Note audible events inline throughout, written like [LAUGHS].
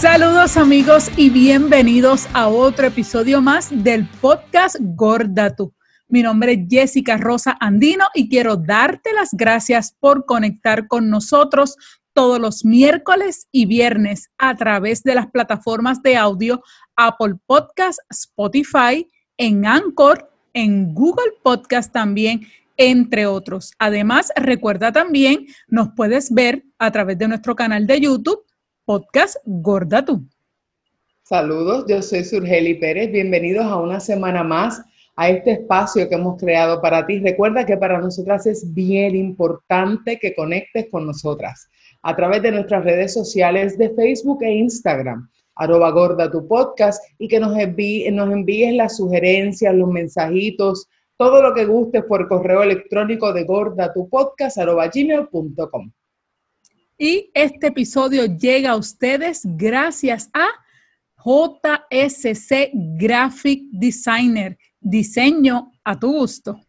Saludos amigos y bienvenidos a otro episodio más del podcast Gorda Tú. Mi nombre es Jessica Rosa Andino y quiero darte las gracias por conectar con nosotros todos los miércoles y viernes a través de las plataformas de audio Apple Podcast, Spotify, en Anchor, en Google Podcast también, entre otros. Además, recuerda también, nos puedes ver a través de nuestro canal de YouTube, Podcast Gorda Tú. Saludos, yo soy Surgeli Pérez. Bienvenidos a una semana más a este espacio que hemos creado para ti. Recuerda que para nosotras es bien importante que conectes con nosotras a través de nuestras redes sociales de Facebook e Instagram, arroba gorda tu podcast, y que nos, nos envíes las sugerencias, los mensajitos, todo lo que gustes por correo electrónico de gordatupodcast.gmail.com. Y este episodio llega a ustedes gracias a JSC Graphic Designer, diseño a tu gusto.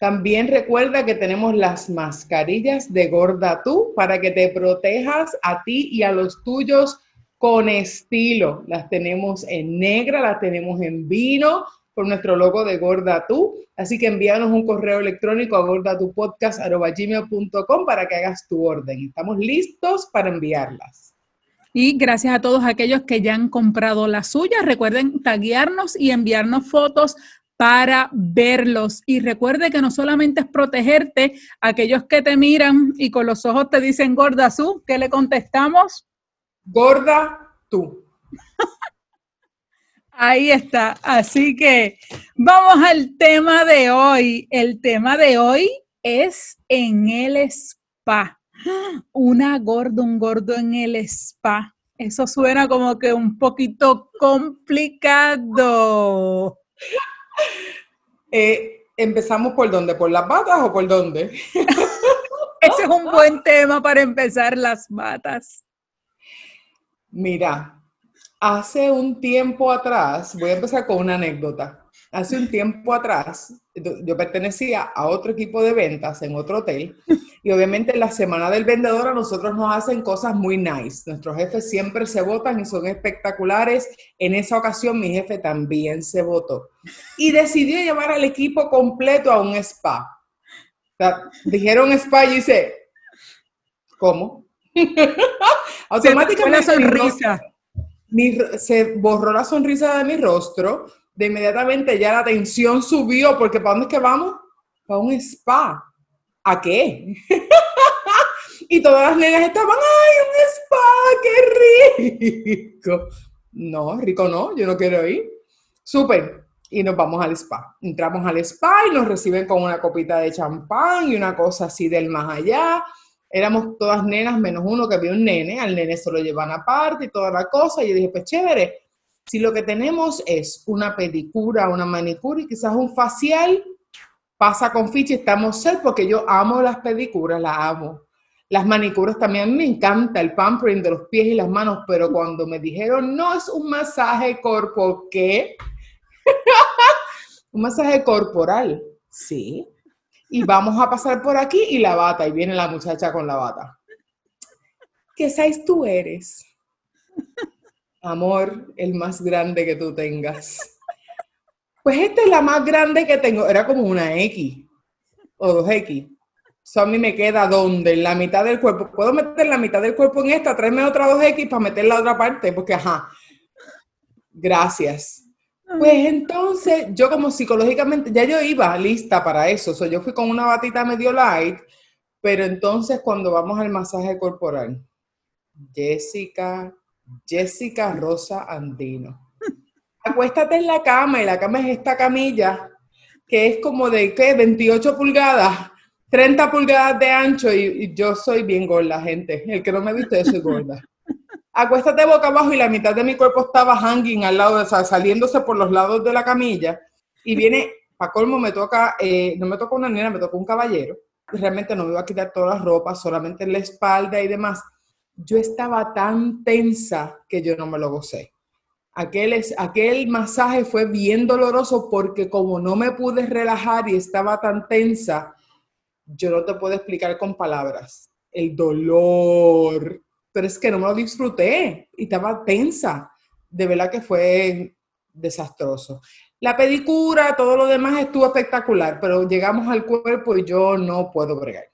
También recuerda que tenemos las mascarillas de Gorda Tú para que te protejas a ti y a los tuyos con estilo. Las tenemos en negra, las tenemos en vino, por nuestro logo de Gorda Tú. Así que envíanos un correo electrónico a gordatupodcast.com para que hagas tu orden. Estamos listos para enviarlas. Y gracias a todos aquellos que ya han comprado las suyas. Recuerden taguearnos y enviarnos fotos para verlos. Y recuerde que no solamente es protegerte, aquellos que te miran y con los ojos te dicen gorda tú, ¿qué le contestamos? Gorda tú. Ahí está. Así que vamos al tema de hoy. El tema de hoy es en el spa. Una gorda, un gordo en el spa. Eso suena como que un poquito complicado. [LAUGHS] Eh, ¿Empezamos por dónde? ¿Por las batas o por dónde? [LAUGHS] Ese es un buen tema para empezar las batas. Mira, Hace un tiempo atrás, voy a empezar con una anécdota. Hace un tiempo atrás, yo pertenecía a otro equipo de ventas en otro hotel y obviamente en la semana del vendedor a nosotros nos hacen cosas muy nice. Nuestros jefes siempre se votan y son espectaculares. En esa ocasión mi jefe también se votó y decidió llevar al equipo completo a un spa. dijeron spa y dice, ¿cómo? [LAUGHS] Automáticamente. Se sonrisa se borró la sonrisa de mi rostro, de inmediatamente ya la tensión subió, porque ¿para dónde es que vamos? Para un spa. ¿A qué? [LAUGHS] y todas las nenas estaban, ¡ay, un spa! ¡Qué rico! No, rico no, yo no quiero ir. Súper. Y nos vamos al spa. Entramos al spa y nos reciben con una copita de champán y una cosa así del más allá éramos todas nenas menos uno que había un nene, al nene se lo llevan aparte y toda la cosa. Y yo dije, pues chévere, si lo que tenemos es una pedicura, una manicura y quizás un facial, pasa con ficha y estamos set porque yo amo las pedicuras, las amo. Las manicuras también me encanta el pampering de los pies y las manos, pero cuando me dijeron, no es un masaje corporal, ¿qué? [LAUGHS] un masaje corporal, sí y vamos a pasar por aquí y la bata, y viene la muchacha con la bata. ¿Qué size tú eres? Amor, el más grande que tú tengas. Pues esta es la más grande que tengo, era como una X o 2X. Eso a mí me queda donde, en la mitad del cuerpo. Puedo meter la mitad del cuerpo en esta, traerme otra 2X para meter la otra parte, porque ajá. Gracias. Pues entonces, yo como psicológicamente, ya yo iba lista para eso, o yo fui con una batita medio light, pero entonces cuando vamos al masaje corporal, Jessica, Jessica Rosa Andino, [LAUGHS] acuéstate en la cama y la cama es esta camilla que es como de, ¿qué? 28 pulgadas, 30 pulgadas de ancho y, yo soy bien gorda, gente. El que no me viste, yo soy gorda acuéstate boca abajo y la mitad de mi cuerpo estaba hanging al lado, o sea, saliéndose por los lados de la camilla. Y viene, para colmo, me toca, eh, no me toca una nena, me toca un caballero. Realmente no me iba a quitar toda la ropa, solamente la espalda y demás. Yo estaba tan tensa que yo no me lo gocé. Aquel, es, aquel masaje fue bien doloroso porque como no me pude relajar y estaba tan tensa, yo no te puedo explicar con palabras el dolor pero es que no me lo disfruté y estaba tensa. De verdad que fue desastroso. La pedicura, todo lo demás estuvo espectacular, pero llegamos al cuerpo y yo no puedo bregar.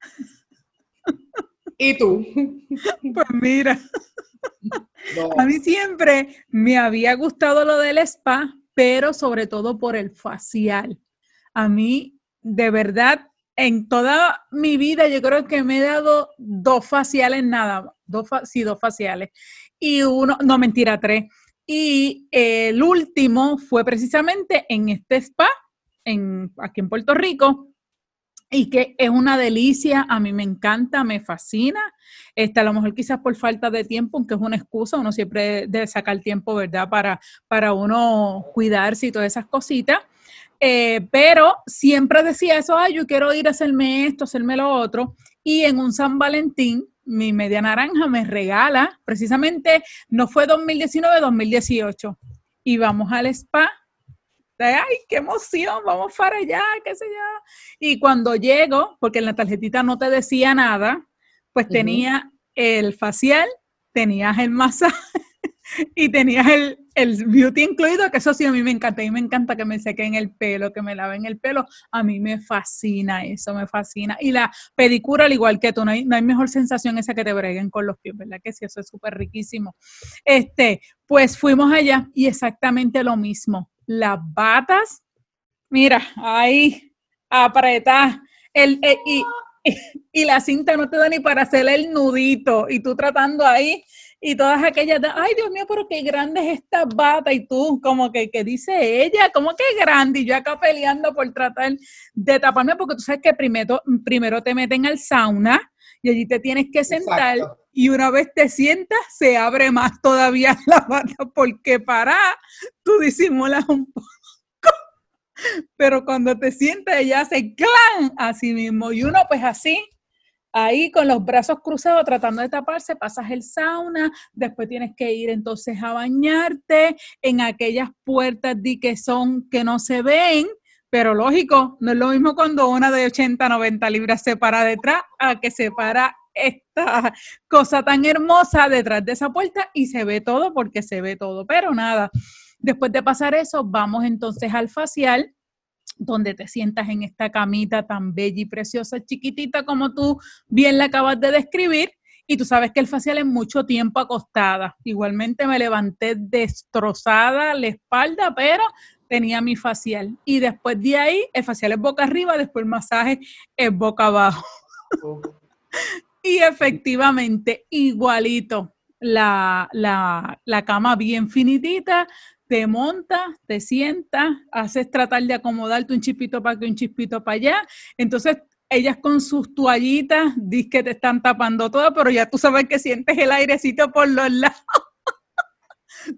[LAUGHS] ¿Y tú? Pues mira, a mí siempre me había gustado lo del spa, pero sobre todo por el facial. A mí, de verdad, en toda mi vida yo creo que me he dado dos faciales nada, dos, sí, dos faciales. Y uno, no mentira, tres. Y el último fue precisamente en este spa, en, aquí en Puerto Rico, y que es una delicia, a mí me encanta, me fascina. Este, a lo mejor quizás por falta de tiempo, aunque es una excusa, uno siempre debe sacar tiempo, ¿verdad? Para, para uno cuidarse y todas esas cositas. Eh, pero siempre decía eso, ay, yo quiero ir a hacerme esto, hacerme lo otro. Y en un San Valentín, mi media naranja me regala, precisamente, no fue 2019, 2018. Y vamos al spa ay, qué emoción, vamos para allá, qué sé yo. Y cuando llego, porque en la tarjetita no te decía nada, pues tenía el facial, tenías el masaje y tenías el, el, beauty incluido, que eso sí a mí me encanta. A mí me encanta que me sequen el pelo, que me laven el pelo. A mí me fascina eso, me fascina. Y la pedicura, al igual que tú, no hay, no hay mejor sensación esa que te breguen con los pies, ¿verdad? Que sí, eso es súper riquísimo. Este, pues fuimos allá y exactamente lo mismo las batas, mira, ahí, apretar, el, eh, y, y, la cinta no te da ni para hacer el nudito, y tú tratando ahí, y todas aquellas, ay Dios mío, pero qué grande es esta bata, y tú, como que, que dice ella, como que grande, y yo acá peleando por tratar de taparme, porque tú sabes que primero, primero te meten al sauna, y allí te tienes que sentar y una vez te sientas se abre más todavía [LAUGHS] la bata porque para tú disimulas un poco. Pero cuando te sientas ella hace clan así mismo y uno pues así ahí con los brazos cruzados tratando de taparse, pasas el sauna, después tienes que ir entonces a bañarte en aquellas puertas de que son que no se ven, pero lógico, no es lo mismo cuando una de 80, 90 libras se para detrás a que se para esta cosa tan hermosa detrás de esa puerta y se ve todo porque se ve todo. Pero nada, después de pasar eso, vamos entonces al facial donde te sientas en esta camita tan bella y preciosa, chiquitita como tú bien la acabas de describir. Y tú sabes que el facial es mucho tiempo acostada. Igualmente me levanté destrozada la espalda, pero tenía mi facial. Y después de ahí, el facial es boca arriba, después el masaje es boca abajo. y efectivamente, igualito, la, la, cama bien finitita, te montas, te sientas, haces tratar de acomodarte un chispito para que un chispito para allá. Entonces, ellas con sus toallitas, dicen que te están tapando todo, pero ya tú sabes que sientes el airecito por los lados. [LAUGHS]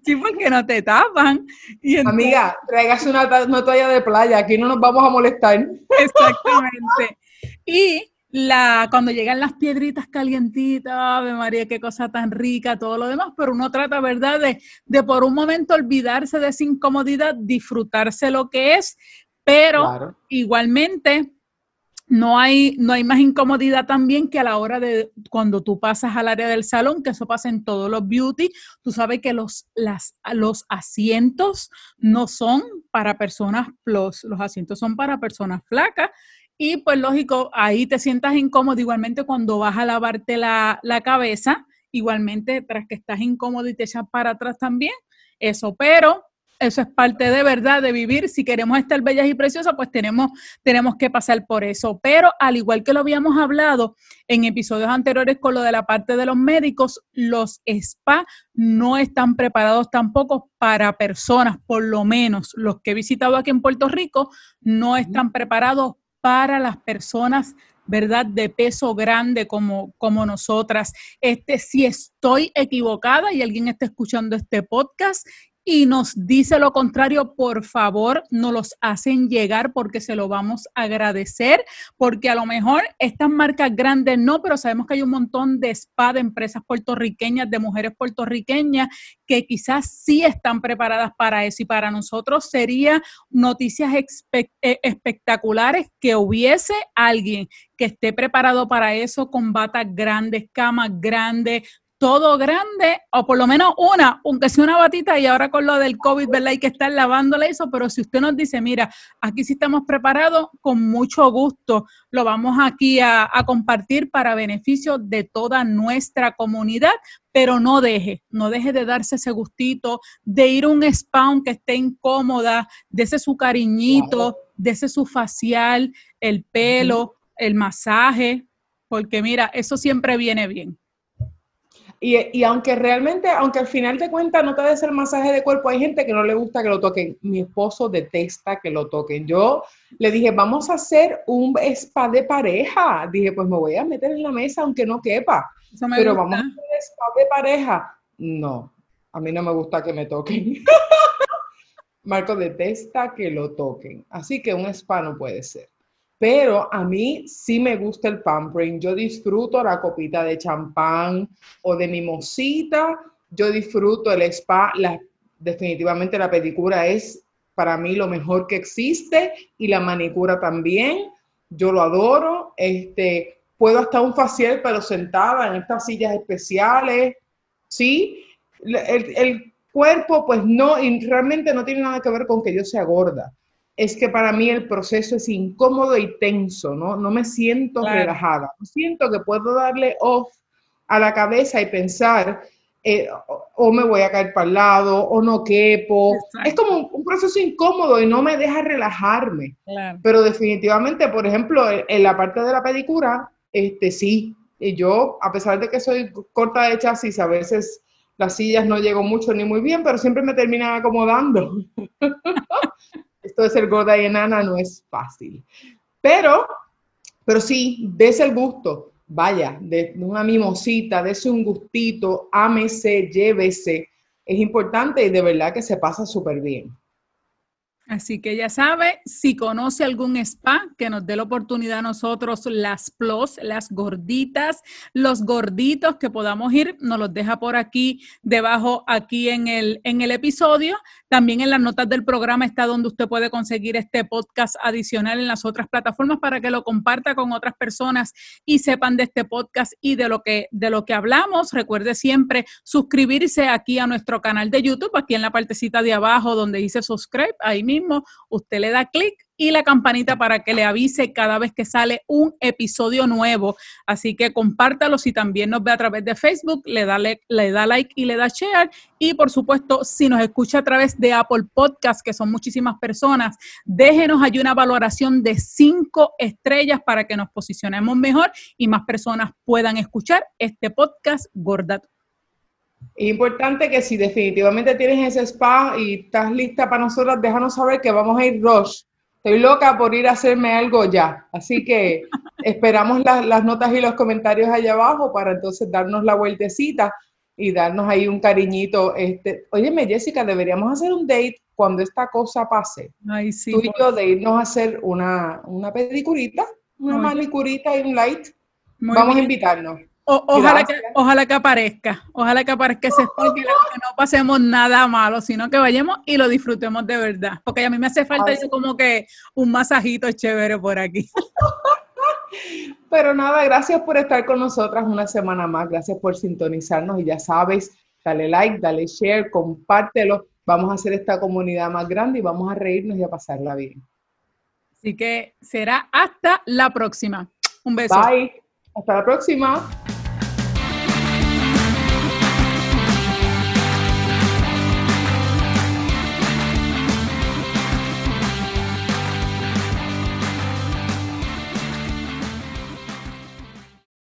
Sí, porque no te tapan. Amiga, traigas una, toalla de playa, aquí no nos vamos a molestar. Exactamente. Y la, cuando llegan las piedritas calientitas, Ave María, qué cosa tan rica, todo lo demás, pero uno trata, ¿verdad?, de, de por un momento olvidarse de esa incomodidad, disfrutarse lo que es, pero igualmente no hay, no hay más incomodidad también que a la hora de cuando tú pasas al área del salón, que eso pasa en todos los beauty, tú sabes que los, las, los asientos no son para personas plus, los asientos son para personas flacas. Y pues lógico, ahí te sientas incómodo igualmente cuando vas a lavarte la, la cabeza, igualmente tras que estás incómodo y te echas para atrás también, eso, pero eso es parte de verdad de vivir. Si queremos estar bellas y preciosas, pues tenemos, tenemos que pasar por eso. Pero al igual que lo habíamos hablado en episodios anteriores con lo de la parte de los médicos, los spa no están preparados tampoco para personas, por lo menos los que he visitado aquí en Puerto Rico, no están preparados para las personas ¿verdad? De peso grande como, como nosotras. Este, si estoy equivocada y alguien está escuchando este podcast y nos dice lo contrario, por favor, nos los hacen llegar porque se lo vamos a agradecer, porque a lo mejor estas marcas grandes no, pero sabemos que hay un montón de spa de empresas puertorriqueñas, de mujeres puertorriqueñas que quizás sí están preparadas para eso. Y para nosotros sería noticias eh, espectaculares que hubiese alguien que esté preparado para eso con batas grandes, camas grandes, todo grande, o por lo menos una, aunque sea una batita, y ahora con lo del COVID, ¿verdad? Hay que estar lavándole eso, pero si usted nos dice, mira, aquí sí estamos preparados, con mucho gusto lo vamos aquí a, a compartir para beneficio de toda nuestra comunidad, pero no deje, no deje de darse ese gustito, de ir a un spa que esté incómoda, de ese su cariñito, de ese su facial, el pelo, el masaje, porque mira, eso siempre viene bien. Y, aunque realmente, aunque al final de cuentas no te des el masaje de cuerpo, hay gente que no le gusta que lo toquen. Mi esposo detesta que lo toquen. Yo le dije, vamos a hacer un spa de pareja. Dije, pues me voy a meter en la mesa aunque no quepa. Pero vamos a hacer spa de pareja. No, a mí no me gusta que me toquen. [LAUGHS] Marco detesta que lo toquen. Así que un spa no puede ser. Pero a mí sí me gusta el pampering. Yo disfruto la copita de champán o de mimosita. Yo disfruto el spa. definitivamente la pedicura es para mí lo mejor que existe y la manicura también. Yo lo adoro. Este, puedo hasta un facial, pero sentada en estas sillas especiales. Sí, el, cuerpo, pues no, realmente no tiene nada que ver con que yo sea gorda es que para mí el proceso es incómodo y tenso, ¿no? No me siento relajada. Siento que puedo darle off a la cabeza y pensar, eh, o, me voy a caer para el lado, o no quepo. Es como un, proceso incómodo y no me deja relajarme. Pero definitivamente, por ejemplo, en, la parte de la pedicura, este sí. Y yo, a pesar de que soy corta de chasis, a veces las sillas no llego mucho ni muy bien, pero siempre me terminan acomodando. [LAUGHS] esto de ser gorda y enana no es fácil. Pero, pero sí, des el gusto, vaya, de una mimosita, dese un gustito, ámese, llévese. Es importante y de verdad que se pasa súper bien. Así que ya sabe, si conoce algún spa que nos dé la oportunidad a nosotros, las plus, las gorditas, los gorditos que podamos ir, nos los deja por aquí debajo, aquí en el, en el episodio. También en las notas del programa está donde usted puede conseguir este podcast adicional en las otras plataformas para que lo comparta con otras personas y sepan de este podcast y de lo que, de lo que hablamos. Recuerde siempre suscribirse aquí a nuestro canal de YouTube, aquí en la partecita de abajo donde dice subscribe, ahí mismo usted le da clic y la campanita para que le avise cada vez que sale un episodio nuevo. Así que compártalo si también nos ve a través de Facebook, le da, le, da like y le da share. Y por supuesto, si nos escucha a través de Apple Podcast, que son muchísimas personas, déjenos allí una valoración de cinco estrellas para que nos posicionemos mejor y más personas puedan escuchar este podcast Gorda es importante que si definitivamente tienes ese spa y estás lista para nosotros, déjanos saber que vamos a ir Roche. Estoy loca por ir a hacerme algo ya. Así que [LAUGHS] esperamos las notas y los comentarios allá abajo para entonces darnos la vueltecita y darnos ahí un cariñito. Este, óyeme, Jessica, deberíamos hacer un date cuando esta cosa pase. Ay, sí, Tú y yo de irnos a hacer una, pedicurita, una manicurita y un light. Vamos a invitarnos ojalá, que, ojalá que aparezca, ojalá que aparezca ese que no pasemos nada malo, sino que vayamos y lo disfrutemos de verdad. Porque a mí me hace falta como que un masajito chévere por aquí. [LAUGHS] Pero nada, gracias por estar con nosotras una semana más, gracias por sintonizarnos y ya sabes, dale like, dale share, compártelo. Vamos a hacer esta comunidad más grande y vamos a reírnos y a pasarla bien. Así que será hasta la próxima. Un beso. Bye. Hasta la próxima.